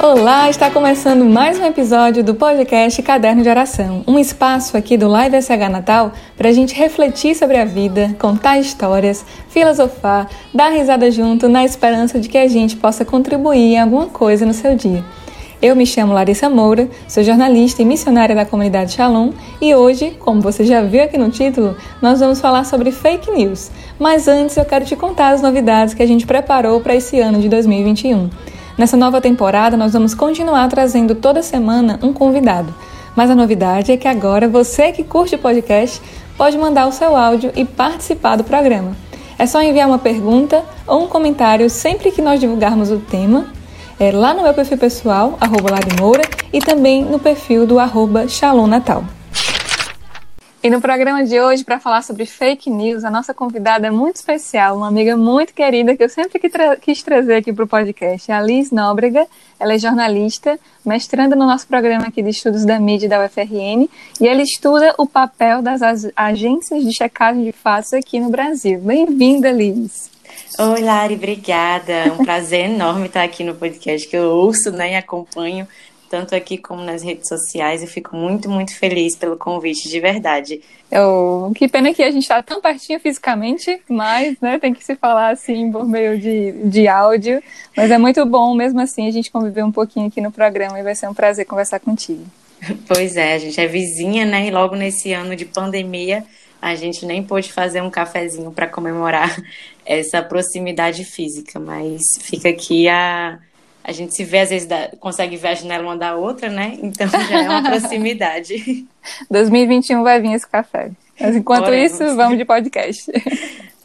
Olá, está começando mais um episódio do podcast Caderno de Oração, um espaço aqui do Live SH Natal para a gente refletir sobre a vida, contar histórias, filosofar, dar risada junto na esperança de que a gente possa contribuir em alguma coisa no seu dia. Eu me chamo Larissa Moura, sou jornalista e missionária da comunidade Shalom e hoje, como você já viu aqui no título, nós vamos falar sobre fake news. Mas antes eu quero te contar as novidades que a gente preparou para esse ano de 2021. Nessa nova temporada, nós vamos continuar trazendo toda semana um convidado. Mas a novidade é que agora você que curte o podcast pode mandar o seu áudio e participar do programa. É só enviar uma pergunta ou um comentário sempre que nós divulgarmos o tema, é, lá no meu perfil pessoal, arroba Moura, e também no perfil do arroba Shalom Natal. E no programa de hoje, para falar sobre fake news, a nossa convidada é muito especial, uma amiga muito querida que eu sempre quis trazer aqui para o podcast, a Liz Nóbrega. Ela é jornalista, mestranda no nosso programa aqui de estudos da mídia da UFRN, e ela estuda o papel das agências de checagem de fatos aqui no Brasil. Bem-vinda, Liz. Oi, Lari, obrigada. É um prazer enorme estar aqui no podcast que eu ouço né, e acompanho tanto aqui como nas redes sociais. Eu fico muito, muito feliz pelo convite, de verdade. Eu, que pena que a gente está tão pertinho fisicamente, mas né, tem que se falar assim por meio de, de áudio. Mas é muito bom, mesmo assim, a gente conviver um pouquinho aqui no programa e vai ser um prazer conversar contigo. Pois é, a gente é vizinha, né? E logo nesse ano de pandemia, a gente nem pôde fazer um cafezinho para comemorar essa proximidade física, mas fica aqui a a gente se vê, às vezes, da, consegue ver a janela uma da outra, né? Então já é uma proximidade. 2021 vai vir esse café. Mas enquanto isso, vamos de podcast.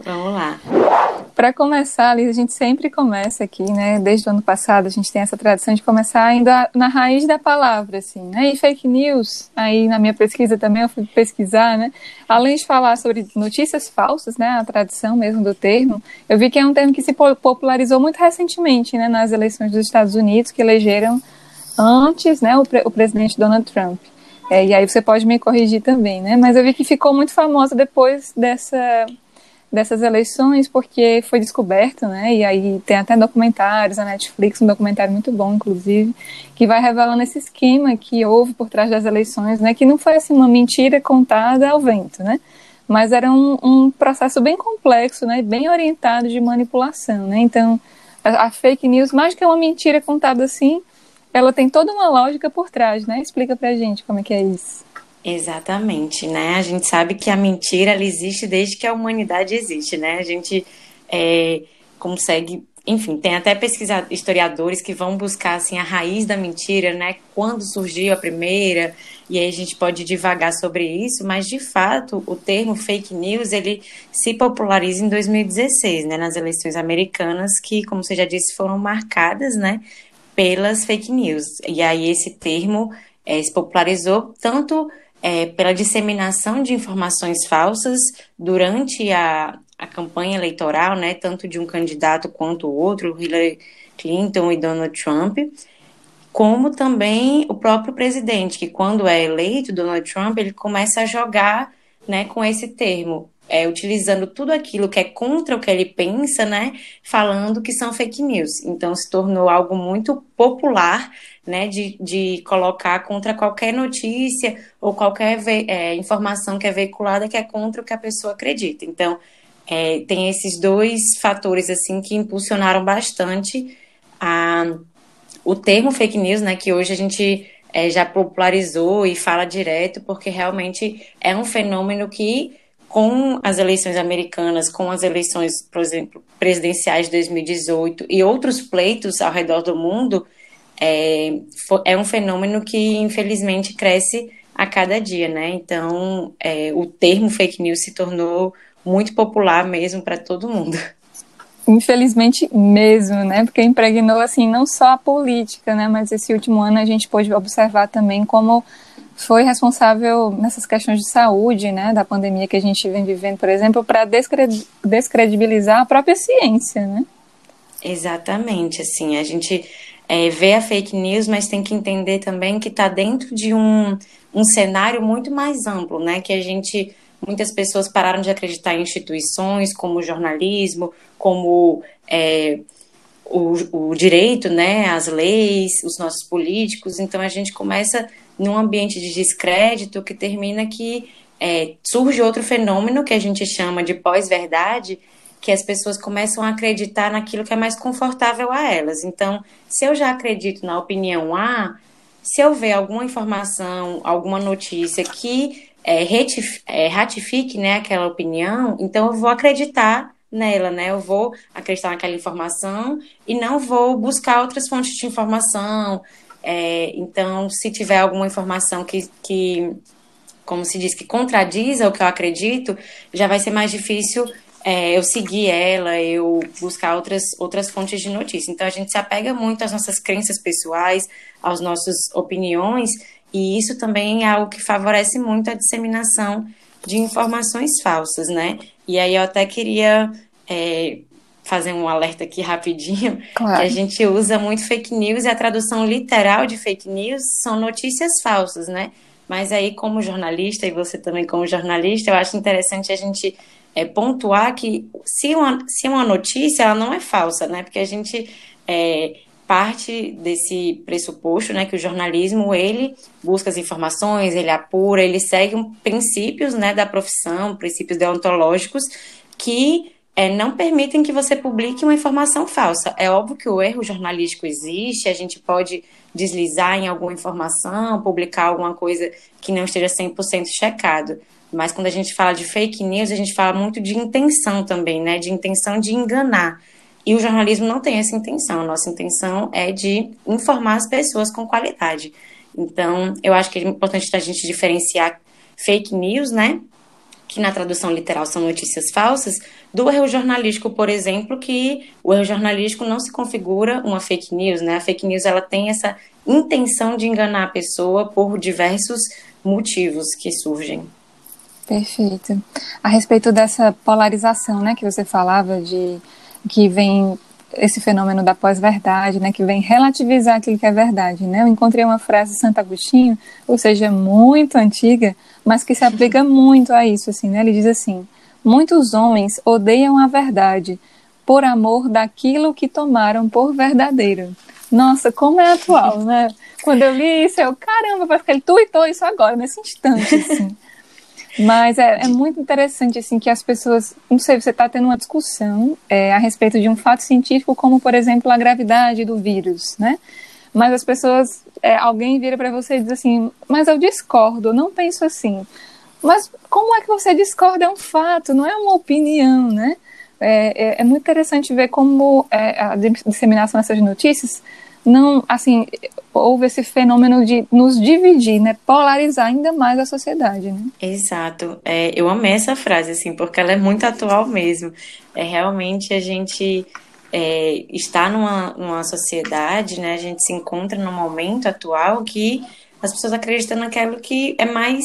Vamos lá. Para começar, Liz, a gente sempre começa aqui, né? Desde o ano passado, a gente tem essa tradição de começar ainda na raiz da palavra, assim, né? E fake news, aí na minha pesquisa também eu fui pesquisar, né? Além de falar sobre notícias falsas, né? A tradição mesmo do termo, eu vi que é um termo que se popularizou muito recentemente, né? Nas eleições dos Estados Unidos, que elegeram antes, né? O, pre o presidente Donald Trump. É, e aí você pode me corrigir também, né? Mas eu vi que ficou muito famosa depois dessa dessas eleições, porque foi descoberto, né? E aí tem até documentários, a Netflix, um documentário muito bom, inclusive, que vai revelando esse esquema que houve por trás das eleições, né? Que não foi assim uma mentira contada ao vento, né? Mas era um, um processo bem complexo, né? Bem orientado de manipulação, né? Então, a, a fake news, mais que uma mentira contada assim, ela tem toda uma lógica por trás, né? Explica pra gente como é que é isso. Exatamente, né? A gente sabe que a mentira ela existe desde que a humanidade existe, né? A gente é, consegue, enfim, tem até pesquisadores, historiadores que vão buscar assim a raiz da mentira, né? Quando surgiu a primeira, e aí a gente pode divagar sobre isso, mas de fato o termo fake news ele se populariza em 2016, né? Nas eleições americanas, que, como você já disse, foram marcadas, né? Pelas fake news. E aí esse termo é, se popularizou tanto é, pela disseminação de informações falsas durante a, a campanha eleitoral, né, tanto de um candidato quanto o outro, Hillary Clinton e Donald Trump, como também o próprio presidente, que quando é eleito, Donald Trump, ele começa a jogar né, com esse termo, é, utilizando tudo aquilo que é contra o que ele pensa, né, falando que são fake news. Então se tornou algo muito popular né, de, de colocar contra qualquer notícia ou qualquer é, informação que é veiculada que é contra o que a pessoa acredita. Então, é, tem esses dois fatores assim que impulsionaram bastante a, o termo fake news, né, que hoje a gente é, já popularizou e fala direto, porque realmente é um fenômeno que com as eleições americanas, com as eleições, por exemplo, presidenciais de 2018 e outros pleitos ao redor do mundo, é, é um fenômeno que infelizmente cresce a cada dia, né? Então, é, o termo fake news se tornou muito popular mesmo para todo mundo. Infelizmente mesmo, né? Porque impregnou assim não só a política, né? Mas esse último ano a gente pôde observar também como foi responsável nessas questões de saúde, né? Da pandemia que a gente vem vivendo, por exemplo, para descredibilizar a própria ciência, né? Exatamente, assim, a gente é, vê a fake news, mas tem que entender também que está dentro de um, um cenário muito mais amplo, né? Que a gente, muitas pessoas pararam de acreditar em instituições como o jornalismo, como é, o, o direito, né, as leis, os nossos políticos. Então a gente começa num ambiente de descrédito que termina que é, surge outro fenômeno que a gente chama de pós-verdade, que as pessoas começam a acreditar naquilo que é mais confortável a elas. Então, se eu já acredito na opinião A, se eu ver alguma informação, alguma notícia que é, é, ratifique né, aquela opinião, então eu vou acreditar nela, né? Eu vou acreditar naquela informação e não vou buscar outras fontes de informação. É, então, se tiver alguma informação que, que, como se diz, que contradiza o que eu acredito, já vai ser mais difícil é, eu seguir ela, eu buscar outras, outras fontes de notícia. Então a gente se apega muito às nossas crenças pessoais, às nossas opiniões, e isso também é algo que favorece muito a disseminação de informações falsas, né? E aí eu até queria é, fazer um alerta aqui rapidinho, claro. que a gente usa muito fake news e a tradução literal de fake news são notícias falsas, né? Mas aí, como jornalista, e você também como jornalista, eu acho interessante a gente é, pontuar que se uma, se uma notícia ela não é falsa, né? Porque a gente é, parte desse pressuposto, né, que o jornalismo ele busca as informações, ele apura, ele segue um, princípios, né, da profissão, princípios deontológicos que é, não permitem que você publique uma informação falsa. É óbvio que o erro jornalístico existe, a gente pode deslizar em alguma informação, publicar alguma coisa que não esteja 100% checado. Mas quando a gente fala de fake news, a gente fala muito de intenção também, né? De intenção de enganar. E o jornalismo não tem essa intenção. A nossa intenção é de informar as pessoas com qualidade. Então, eu acho que é importante a gente diferenciar fake news, né? Que na tradução literal são notícias falsas, do erro jornalístico, por exemplo, que o erro jornalístico não se configura uma fake news, né? A fake news ela tem essa intenção de enganar a pessoa por diversos motivos que surgem. Perfeito. A respeito dessa polarização, né, que você falava de que vem esse fenômeno da pós-verdade, né, que vem relativizar aquilo que é verdade, né? Eu encontrei uma frase de Santo Agostinho, ou seja, muito antiga, mas que se aplica muito a isso, assim, né? Ele diz assim: muitos homens odeiam a verdade por amor daquilo que tomaram por verdadeiro. Nossa, como é atual, né? Quando eu li isso, eu, caramba, parece que ele tuitou isso agora, nesse instante, assim. Mas é, é, muito interessante, assim, que as pessoas, não sei, você está tendo uma discussão é, a respeito de um fato científico, como, por exemplo, a gravidade do vírus, né? Mas as pessoas, é, alguém vira para você e diz assim, mas eu discordo, não penso assim. Mas como é que você discorda? É um fato, não é uma opinião, né? É, é, é muito interessante ver como é, a disseminação dessas notícias não, assim, houve esse fenômeno de nos dividir, né, polarizar ainda mais a sociedade, né? Exato. É, eu amei essa frase, assim, porque ela é muito atual mesmo. É realmente a gente é, está numa, numa sociedade, né, a gente se encontra num momento atual que as pessoas acreditam naquilo que é mais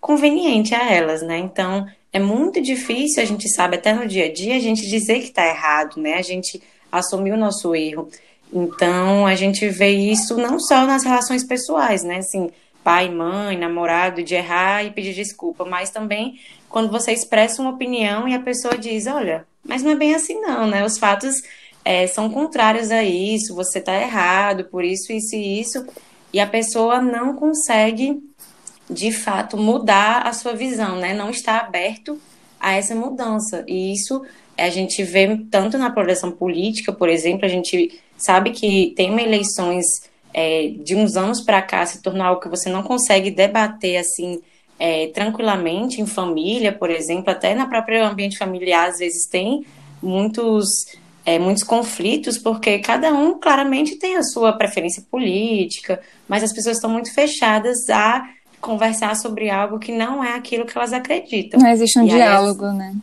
conveniente a elas, né? Então, é muito difícil, a gente sabe até no dia a dia, a gente dizer que está errado, né? A gente assumir o nosso erro. Então, a gente vê isso não só nas relações pessoais, né? Assim, pai, mãe, namorado, de errar e pedir desculpa, mas também quando você expressa uma opinião e a pessoa diz: olha, mas não é bem assim, não, né? Os fatos é, são contrários a isso, você está errado por isso, isso e isso, e a pessoa não consegue, de fato, mudar a sua visão, né? Não está aberto a essa mudança. E isso a gente vê tanto na progressão política, por exemplo, a gente sabe que tem eleições é, de uns anos para cá se tornou algo que você não consegue debater assim é, tranquilamente em família, por exemplo, até na própria ambiente familiar às vezes tem muitos é, muitos conflitos porque cada um claramente tem a sua preferência política, mas as pessoas estão muito fechadas a conversar sobre algo que não é aquilo que elas acreditam. Não existe um e diálogo, aí, né?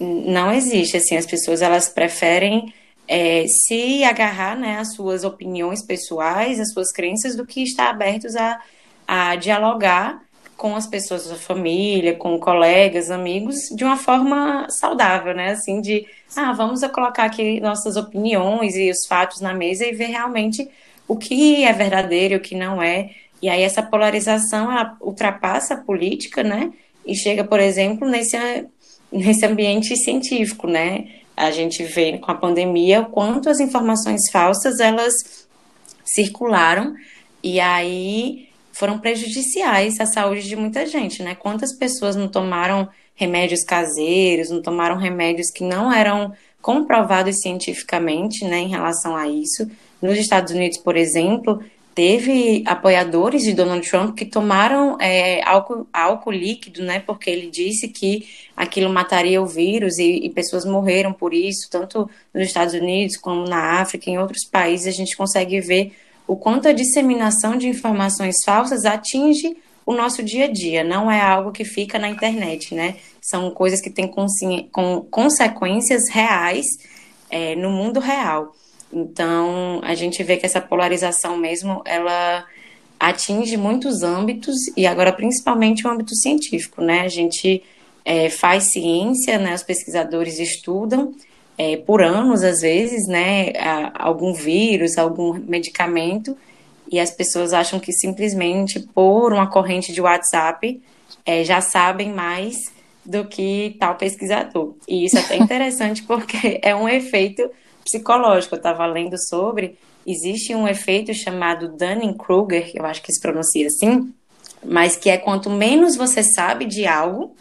Não existe assim, as pessoas elas preferem é, se agarrar né, às suas opiniões pessoais, às suas crenças, do que estar abertos a, a dialogar com as pessoas da família, com colegas, amigos, de uma forma saudável, né? Assim, de, ah, vamos colocar aqui nossas opiniões e os fatos na mesa e ver realmente o que é verdadeiro e o que não é. E aí essa polarização, ultrapassa a política, né? E chega, por exemplo, nesse, nesse ambiente científico, né? A gente vê com a pandemia o quanto as informações falsas elas circularam e aí foram prejudiciais à saúde de muita gente, né? Quantas pessoas não tomaram remédios caseiros, não tomaram remédios que não eram comprovados cientificamente, né, em relação a isso. Nos Estados Unidos, por exemplo, teve apoiadores de Donald Trump que tomaram é, álcool, álcool líquido, né, porque ele disse que aquilo mataria o vírus e, e, pessoas morreram por isso, tanto nos Estados Unidos como na África, em outros países, a gente consegue ver o quanto a disseminação de informações falsas atinge o nosso dia a dia, não é algo que fica na internet, né? São coisas que têm com consequências reais é, no mundo real. Então, a gente vê que essa polarização mesmo, ela atinge muitos âmbitos e agora principalmente o âmbito científico, né? A gente é, faz ciência, né? Os pesquisadores estudam é, por anos, às vezes, né? Algum vírus, algum medicamento e as pessoas acham que simplesmente por uma corrente de WhatsApp é, já sabem mais do que tal pesquisador. E isso é até interessante porque é um efeito psicológico. Eu estava lendo sobre. Existe um efeito chamado Dunning-Kruger, eu acho que se pronuncia assim, mas que é quanto menos você sabe de algo,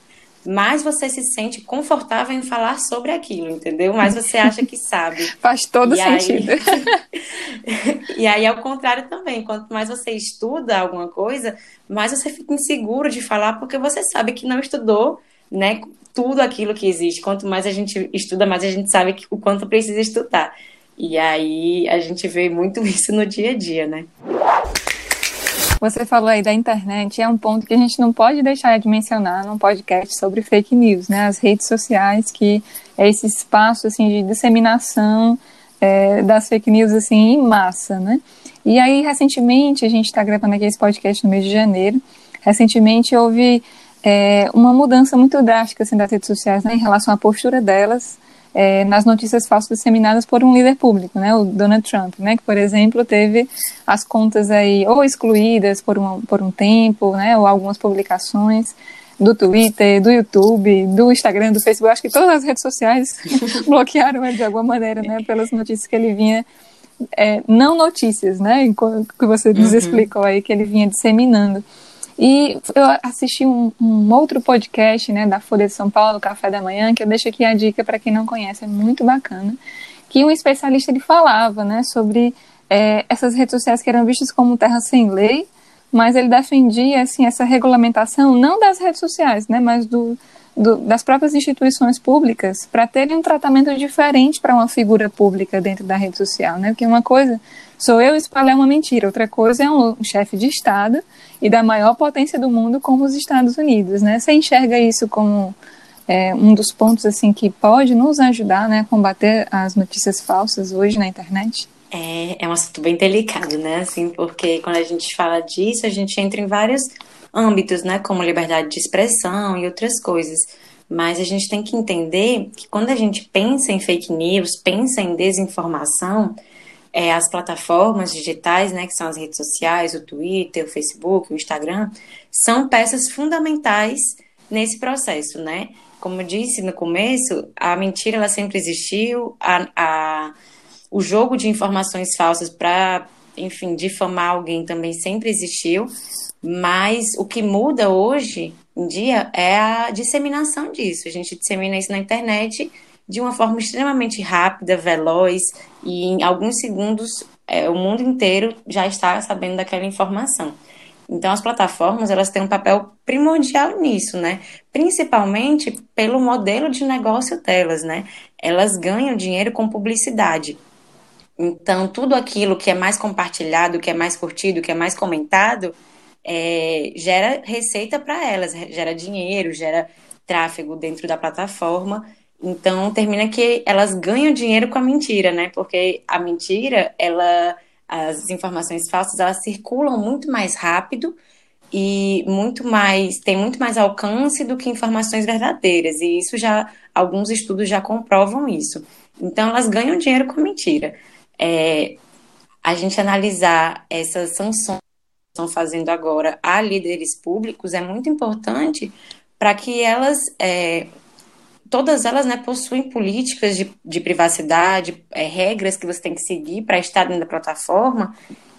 mais você se sente confortável em falar sobre aquilo, entendeu? Mais você acha que sabe. Faz todo e sentido. Aí... e aí, ao contrário também, quanto mais você estuda alguma coisa, mais você fica inseguro de falar, porque você sabe que não estudou, né? tudo aquilo que existe. Quanto mais a gente estuda, mais a gente sabe o quanto precisa estudar. E aí a gente vê muito isso no dia a dia, né? Você falou aí da internet, é um ponto que a gente não pode deixar de mencionar num podcast sobre fake news, né? As redes sociais, que é esse espaço assim de disseminação é, das fake news assim em massa, né? E aí recentemente a gente está gravando aqui esse podcast no mês de janeiro. Recentemente houve é, uma mudança muito drástica assim, das redes sociais né, em relação à postura delas é, nas notícias falsas disseminadas por um líder público, né, o Donald Trump, né, que, por exemplo, teve as contas aí ou excluídas por, uma, por um tempo, né, ou algumas publicações do Twitter, do YouTube, do Instagram, do Facebook, acho que todas as redes sociais bloquearam ele de alguma maneira, né, pelas notícias que ele vinha, é, não notícias, né, que você nos uhum. explicou aí, que ele vinha disseminando. E eu assisti um, um, outro podcast, né, da Folha de São Paulo, Café da Manhã, que eu deixo aqui a dica para quem não conhece, é muito bacana, que um especialista ele falava, né, sobre é, essas redes sociais que eram vistas como terra sem lei, mas ele defendia, assim, essa regulamentação não das redes sociais, né, mas do, do, das próprias instituições públicas para terem um tratamento diferente para uma figura pública dentro da rede social, né? Porque uma coisa sou eu espalhar uma mentira, outra coisa é um, um chefe de Estado e da maior potência do mundo como os Estados Unidos, né? Você enxerga isso como é, um dos pontos assim que pode nos ajudar, né, a combater as notícias falsas hoje na internet? É, é um assunto bem delicado, né? Assim, porque quando a gente fala disso, a gente entra em vários âmbitos, né, como liberdade de expressão e outras coisas. Mas a gente tem que entender que quando a gente pensa em fake news, pensa em desinformação, é, as plataformas digitais, né, que são as redes sociais, o Twitter, o Facebook, o Instagram, são peças fundamentais nesse processo, né? Como eu disse no começo, a mentira ela sempre existiu, a, a o jogo de informações falsas para, enfim, difamar alguém também sempre existiu, mas o que muda hoje em dia é a disseminação disso. A gente dissemina isso na internet de uma forma extremamente rápida, veloz, e em alguns segundos é, o mundo inteiro já está sabendo daquela informação. Então as plataformas elas têm um papel primordial nisso, né? Principalmente pelo modelo de negócio delas, né? Elas ganham dinheiro com publicidade. Então tudo aquilo que é mais compartilhado, que é mais curtido, que é mais comentado, é, gera receita para elas, gera dinheiro, gera tráfego dentro da plataforma. Então termina que elas ganham dinheiro com a mentira, né? Porque a mentira, ela, as informações falsas, elas circulam muito mais rápido e muito mais tem muito mais alcance do que informações verdadeiras. E isso já alguns estudos já comprovam isso. Então elas ganham dinheiro com a mentira. É, a gente analisar essas sanções estão fazendo agora a líderes públicos é muito importante para que elas é, todas elas né, possuem políticas de, de privacidade, é, regras que você tem que seguir para estar dentro da plataforma.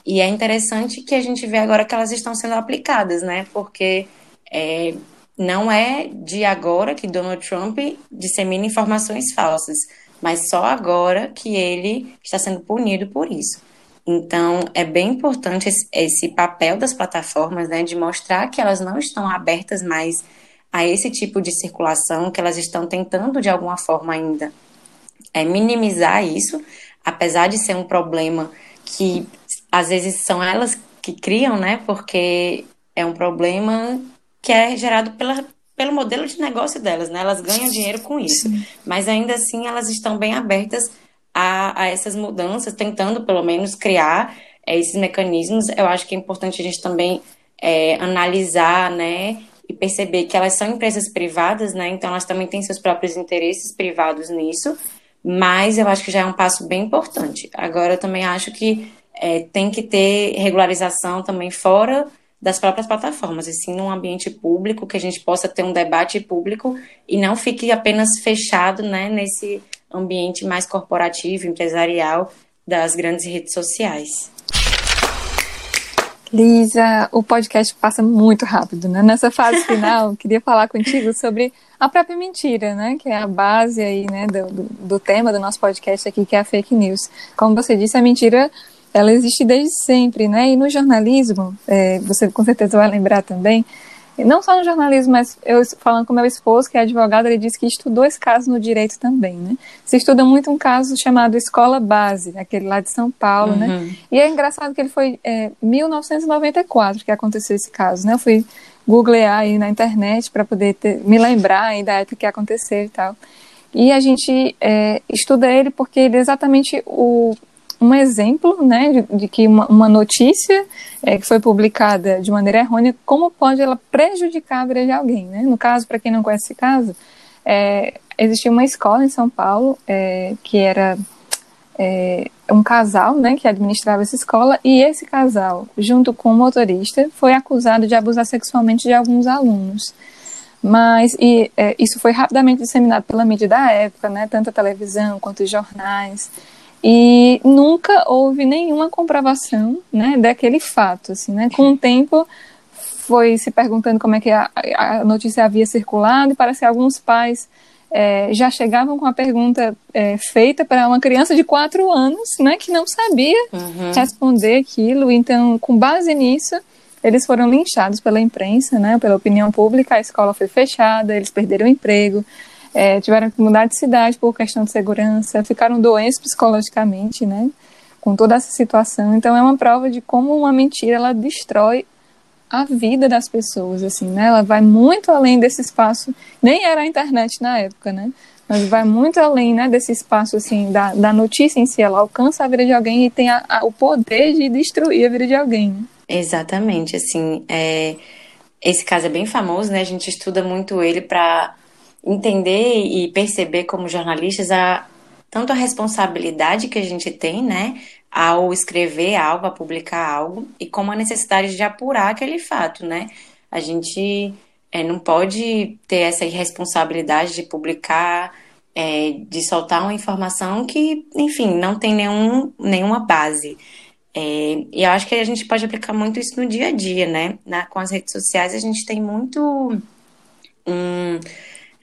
E é interessante que a gente vê agora que elas estão sendo aplicadas, né? Porque é, não é de agora que Donald Trump dissemina informações falsas, mas só agora que ele está sendo punido por isso. Então, é bem importante esse, esse papel das plataformas, né, de mostrar que elas não estão abertas mais a esse tipo de circulação, que elas estão tentando de alguma forma ainda é, minimizar isso, apesar de ser um problema que às vezes são elas que criam, né? Porque é um problema que é gerado pela, pelo modelo de negócio delas, né? Elas ganham dinheiro com isso. Mas ainda assim elas estão bem abertas a, a essas mudanças, tentando pelo menos criar é, esses mecanismos. Eu acho que é importante a gente também é, analisar, né? E perceber que elas são empresas privadas, né? Então elas também têm seus próprios interesses privados nisso. Mas eu acho que já é um passo bem importante. Agora eu também acho que é, tem que ter regularização também fora das próprias plataformas, e sim num ambiente público, que a gente possa ter um debate público e não fique apenas fechado né, nesse ambiente mais corporativo, empresarial das grandes redes sociais. Lisa, o podcast passa muito rápido, né? Nessa fase final, queria falar contigo sobre a própria mentira, né? Que é a base aí, né, do, do, tema do nosso podcast aqui, que é a fake news. Como você disse, a mentira ela existe desde sempre, né? E no jornalismo, é, você com certeza vai lembrar também, não só no jornalismo, mas eu falando com meu esposo, que é advogado, ele disse que estudou esse caso no direito também, né? Se estuda muito um caso chamado Escola Base, aquele lá de São Paulo, né? uhum. né? E é engraçado que ele foi é, 1994 que aconteceu esse caso, né? Eu fui googlear aí na internet para poder ter, me lembrar aí da época que aconteceu e tal. E a gente é, estuda ele porque ele é exatamente o, um exemplo né, de, de que uma, uma notícia é, que foi publicada de maneira errônea, como pode ela prejudicar a vida de alguém. Né? No caso, para quem não conhece esse caso, é, existia uma escola em São Paulo é, que era é, um casal né, que administrava essa escola e esse casal, junto com o motorista, foi acusado de abusar sexualmente de alguns alunos. Mas e, é, isso foi rapidamente disseminado pela mídia da época, né, tanto a televisão quanto os jornais e nunca houve nenhuma comprovação, né, daquele fato, assim, né? Com o tempo foi se perguntando como é que a, a notícia havia circulado e parece que alguns pais é, já chegavam com a pergunta é, feita para uma criança de quatro anos, né, que não sabia uhum. responder aquilo. Então, com base nisso, eles foram linchados pela imprensa, né, pela opinião pública. A escola foi fechada, eles perderam o emprego é, tiveram que mudar de cidade por questão de segurança, ficaram doentes psicologicamente, né? Com toda essa situação. Então é uma prova de como uma mentira ela destrói a vida das pessoas, assim, né? Ela vai muito além desse espaço, nem era a internet na época, né? Mas vai muito além, né, desse espaço, assim, da, da notícia em si. Ela alcança a vida de alguém e tem a, a, o poder de destruir a vida de alguém. Né? Exatamente, assim, é... esse caso é bem famoso, né? A gente estuda muito ele para entender e perceber como jornalistas a tanto a responsabilidade que a gente tem, né, ao escrever algo, a publicar algo, e como a necessidade de apurar aquele fato, né? A gente é, não pode ter essa irresponsabilidade de publicar, é, de soltar uma informação que, enfim, não tem nenhum, nenhuma base. É, e eu acho que a gente pode aplicar muito isso no dia a dia, né? Na, com as redes sociais a gente tem muito um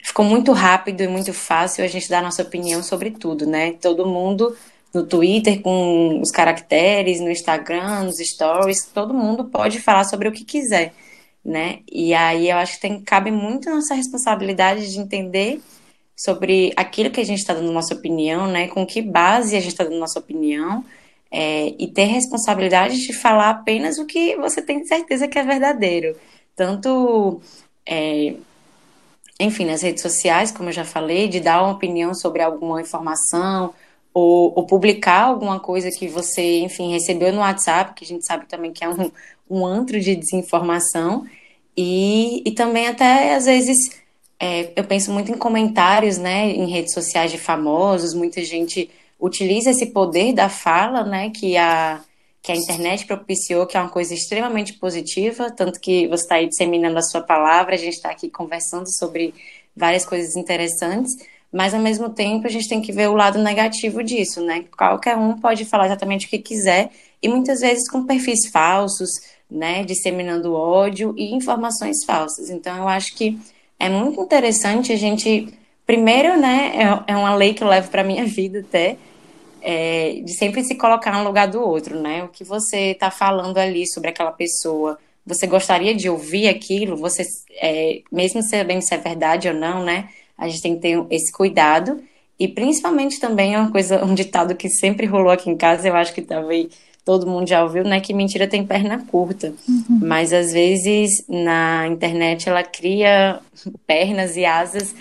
ficou muito rápido e muito fácil a gente dar nossa opinião sobre tudo, né? Todo mundo no Twitter com os caracteres, no Instagram, nos stories, todo mundo pode falar sobre o que quiser, né? E aí eu acho que tem, cabe muito nossa responsabilidade de entender sobre aquilo que a gente está dando nossa opinião, né? Com que base a gente está dando nossa opinião. É, e ter responsabilidade de falar apenas o que você tem certeza que é verdadeiro. Tanto é, enfim, nas redes sociais, como eu já falei, de dar uma opinião sobre alguma informação ou, ou, publicar alguma coisa que você, enfim, recebeu no WhatsApp, que a gente sabe também que é um, um antro de desinformação, e, e também até, às vezes, é, eu penso muito em comentários, né, em redes sociais de famosos, muita gente utiliza esse poder da fala, né, que a que a internet propiciou, que é uma coisa extremamente positiva, tanto que você está aí disseminando a sua palavra, a gente está aqui conversando sobre várias coisas interessantes, mas ao mesmo tempo a gente tem que ver o lado negativo disso, né? Qualquer um pode falar exatamente o que quiser e muitas vezes com perfis falsos, né, disseminando ódio e informações falsas. Então eu acho que é muito interessante a gente primeiro, né, é, é uma lei que eu levo para minha vida até, é, de sempre se colocar no lugar do outro, né? O que você está falando ali sobre aquela pessoa, você gostaria de ouvir aquilo? Você, é, mesmo sabendo se é verdade ou não, né? A gente tem que ter esse cuidado. E principalmente também é uma coisa, um ditado que sempre rolou aqui em casa, eu acho que talvez todo mundo já ouviu, né? Que mentira tem perna curta. Uhum. Mas às vezes na internet ela cria pernas e asas.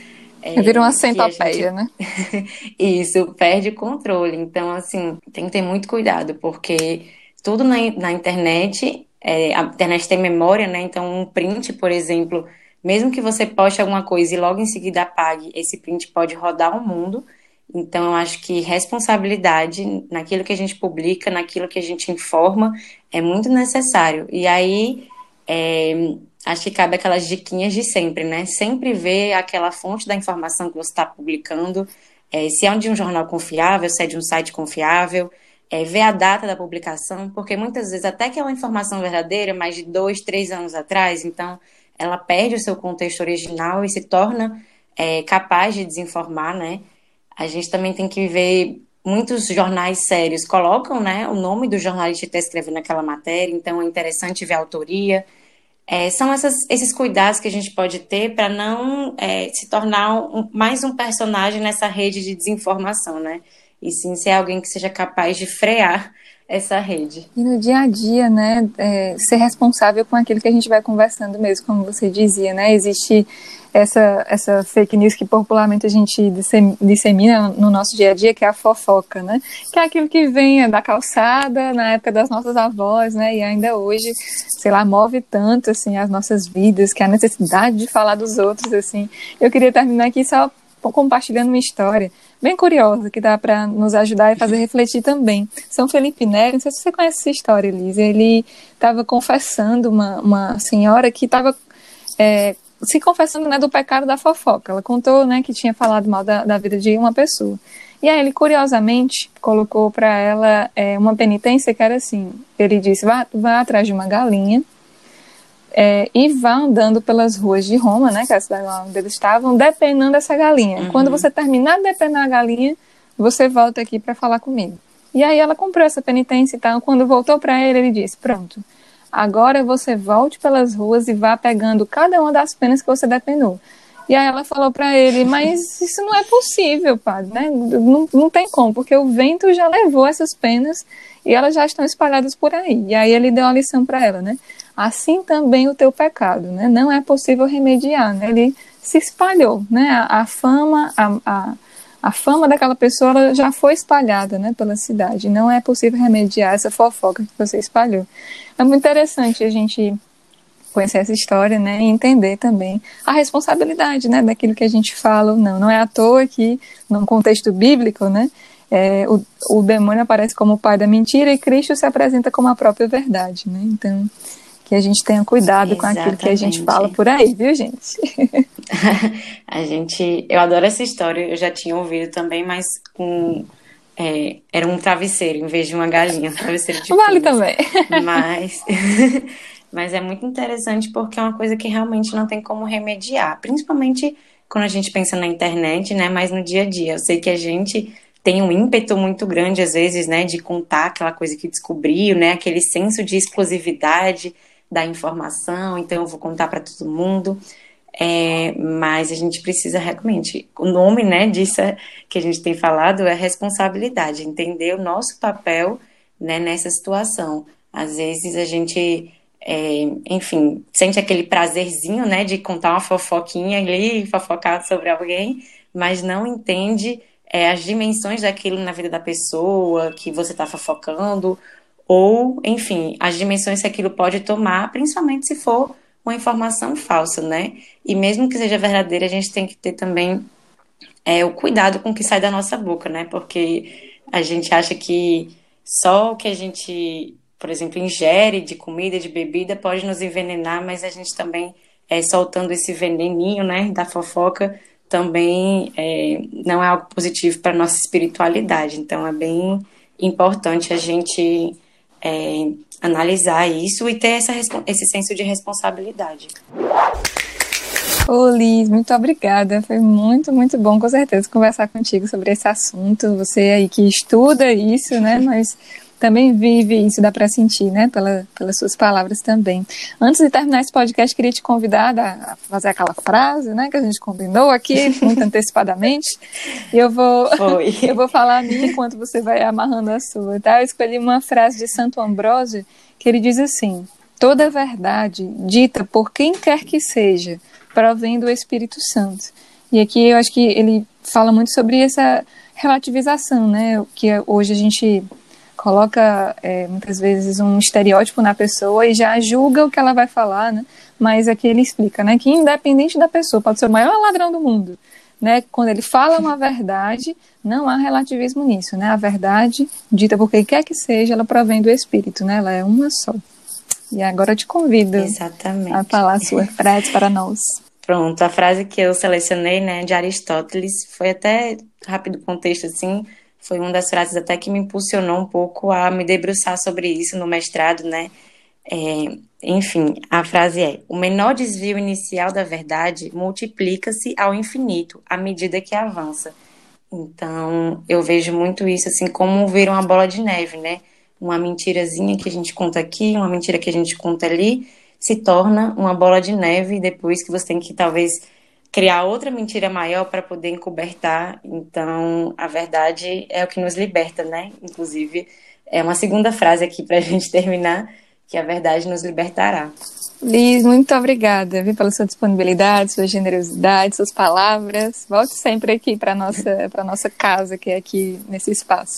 É, Vira uma centopeia, gente... né? Isso, perde controle. Então, assim, tem que ter muito cuidado, porque tudo na, na internet, é, a internet tem memória, né? Então, um print, por exemplo, mesmo que você poste alguma coisa e logo em seguida apague, esse print pode rodar o mundo. Então, eu acho que responsabilidade naquilo que a gente publica, naquilo que a gente informa, é muito necessário. E aí, é, acho que cabe aquelas diquinhas de sempre, né? Sempre ver aquela fonte da informação que você está publicando, é, se é de um jornal confiável, se é de um site confiável, é, ver a data da publicação, porque muitas vezes até que é uma informação verdadeira, mas de dois, três anos atrás, então ela perde o seu contexto original e se torna é, capaz de desinformar, né? A gente também tem que ver muitos jornais sérios colocam, né, o nome do jornalista que está escrevendo aquela matéria, então é interessante ver a autoria. É, são essas, esses cuidados que a gente pode ter para não é, se tornar um, mais um personagem nessa rede de desinformação, né? E sim ser alguém que seja capaz de frear essa rede. E no dia a dia, né, é, ser responsável com aquilo que a gente vai conversando mesmo, como você dizia, né, existe essa, essa fake news que popularmente a gente dissemina no nosso dia a dia, que é a fofoca, né, que é aquilo que vem da calçada na época das nossas avós, né, e ainda hoje, sei lá, move tanto, assim, as nossas vidas, que é a necessidade de falar dos outros, assim. Eu queria terminar aqui só compartilhando uma história bem curiosa que dá para nos ajudar e fazer refletir também. São Felipe Neri, não sei se você conhece essa história, Elise, ele estava confessando uma, uma senhora que estava é, se confessando né, do pecado da fofoca. Ela contou né, que tinha falado mal da, da vida de uma pessoa. E aí ele, curiosamente, colocou para ela é, uma penitência que era assim: ele disse, vá, vá atrás de uma galinha é, e vá andando pelas ruas de Roma, né, que é a cidade onde eles estavam, depenando essa galinha. Uhum. Quando você terminar de depenar a galinha, você volta aqui para falar comigo. E aí ela comprou essa penitência e tal. Quando voltou para ele, ele disse: Pronto, agora você volte pelas ruas e vá pegando cada uma das penas que você depenou. E aí ela falou para ele, mas isso não é possível, padre, né? Não, não tem como, porque o vento já levou essas penas e elas já estão espalhadas por aí. E aí ele deu a lição para ela, né? Assim também o teu pecado, né? Não é possível remediar, né? Ele se espalhou, né? A, a fama, a, a, a, fama daquela pessoa já foi espalhada, né? Pela cidade. Não é possível remediar essa fofoca que você espalhou. É muito interessante a gente conhecer essa história, né? E entender também a responsabilidade, né? Daquilo que a gente fala ou não. Não é à toa que, num contexto bíblico, né? É, o, o demônio aparece como o pai da mentira e Cristo se apresenta como a própria verdade, né? Então, que a gente tenha cuidado Exatamente. com aquilo que a gente fala por aí, viu, gente? a gente, eu adoro essa história, eu já tinha ouvido também, mas com é, era um travesseiro em vez de uma galinha, um travesseiro de Vale também. Mas, mas é muito interessante porque é uma coisa que realmente não tem como remediar, principalmente quando a gente pensa na internet, né? Mas no dia a dia, eu sei que a gente tem um ímpeto muito grande às vezes, né, de contar aquela coisa que descobriu, né, aquele senso de exclusividade da informação, então eu vou contar para todo mundo. É, mas a gente precisa realmente, o nome né, disso é, que a gente tem falado é responsabilidade, entender o nosso papel né, nessa situação. Às vezes a gente, é, enfim, sente aquele prazerzinho né, de contar uma fofoquinha ali, fofocar sobre alguém, mas não entende é, as dimensões daquilo na vida da pessoa que você está fofocando, ou, enfim, as dimensões que aquilo pode tomar, principalmente se for uma informação falsa, né? E mesmo que seja verdadeira, a gente tem que ter também é, o cuidado com o que sai da nossa boca, né? Porque a gente acha que só o que a gente, por exemplo, ingere de comida, de bebida, pode nos envenenar, mas a gente também é, soltando esse veneninho, né, da fofoca, também é, não é algo positivo para nossa espiritualidade. Então é bem importante a gente é, analisar isso e ter essa, esse senso de responsabilidade. Ô Liz, muito obrigada. Foi muito, muito bom, com certeza, conversar contigo sobre esse assunto. Você aí que estuda isso, né? Mas também vive isso, dá para sentir, né? Pela, pelas suas palavras também. Antes de terminar esse podcast, queria te convidar a fazer aquela frase, né? Que a gente combinou aqui, muito antecipadamente. E eu vou, eu vou falar a minha enquanto você vai amarrando a sua, tá? Eu escolhi uma frase de Santo Ambrósio que ele diz assim: Toda verdade dita por quem quer que seja provém do Espírito Santo. E aqui eu acho que ele fala muito sobre essa relativização, né? Que hoje a gente coloca é, muitas vezes um estereótipo na pessoa e já julga o que ela vai falar, né? Mas aqui ele explica, né, que independente da pessoa, pode ser o maior ladrão do mundo, né? Quando ele fala uma verdade, não há relativismo nisso, né? A verdade, dita por quem quer que seja, ela provém do Espírito, né? Ela é uma só. E agora eu te convido Exatamente. a falar a sua frase para nós. Pronto, a frase que eu selecionei, né, de Aristóteles, foi até rápido contexto assim, foi uma das frases até que me impulsionou um pouco a me debruçar sobre isso no mestrado, né? É, enfim, a frase é: o menor desvio inicial da verdade multiplica-se ao infinito à medida que avança. Então, eu vejo muito isso assim como ver uma bola de neve, né? Uma mentirazinha que a gente conta aqui, uma mentira que a gente conta ali, se torna uma bola de neve depois que você tem que talvez criar outra mentira maior para poder encobertar. Então, a verdade é o que nos liberta, né? Inclusive, é uma segunda frase aqui para a gente terminar, que a verdade nos libertará. Liz, muito obrigada viu, pela sua disponibilidade, sua generosidade, suas palavras. Volte sempre aqui para nossa para nossa casa, que é aqui nesse espaço.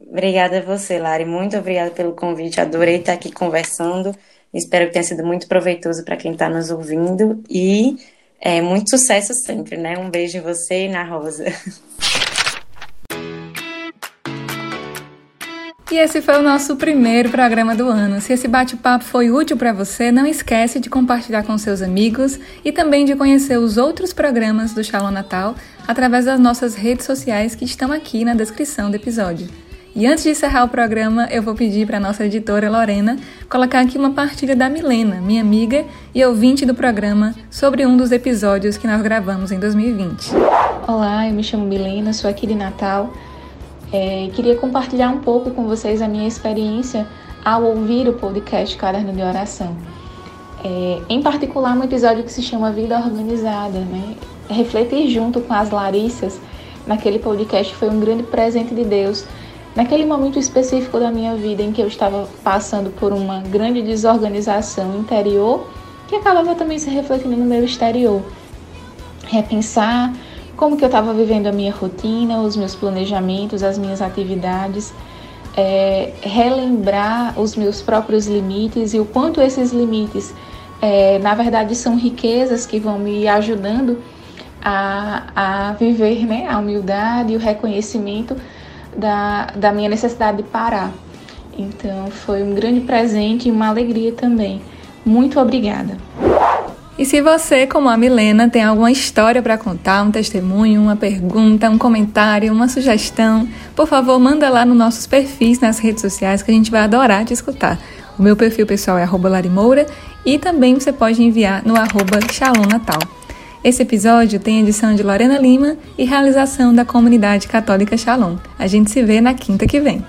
Obrigada a você, Lari. Muito obrigada pelo convite. Adorei estar aqui conversando. Espero que tenha sido muito proveitoso para quem está nos ouvindo. E é, muito sucesso sempre, né? Um beijo em você e na Rosa. E esse foi o nosso primeiro programa do ano. Se esse bate-papo foi útil para você, não esquece de compartilhar com seus amigos e também de conhecer os outros programas do Shalom Natal através das nossas redes sociais que estão aqui na descrição do episódio. E antes de encerrar o programa, eu vou pedir para nossa editora Lorena colocar aqui uma partilha da Milena, minha amiga e ouvinte do programa, sobre um dos episódios que nós gravamos em 2020. Olá, eu me chamo Milena, sou aqui de Natal. É, queria compartilhar um pouco com vocês a minha experiência ao ouvir o podcast Caderno de Oração. É, em particular, um episódio que se chama Vida Organizada. Né? Refletir junto com as Larissas naquele podcast foi um grande presente de Deus Naquele momento específico da minha vida em que eu estava passando por uma grande desorganização interior, que acabava também se refletindo no meu exterior. Repensar como que eu estava vivendo a minha rotina, os meus planejamentos, as minhas atividades, é, relembrar os meus próprios limites e o quanto esses limites, é, na verdade, são riquezas que vão me ajudando a, a viver né, a humildade e o reconhecimento da, da minha necessidade de parar. Então foi um grande presente e uma alegria também. Muito obrigada. E se você, como a Milena, tem alguma história para contar, um testemunho, uma pergunta, um comentário, uma sugestão, por favor, manda lá nos nossos perfis nas redes sociais que a gente vai adorar te escutar. O meu perfil pessoal é @larimoura e também você pode enviar no arroba Shalom Natal. Esse episódio tem edição de Lorena Lima e realização da comunidade católica Shalom. A gente se vê na quinta que vem.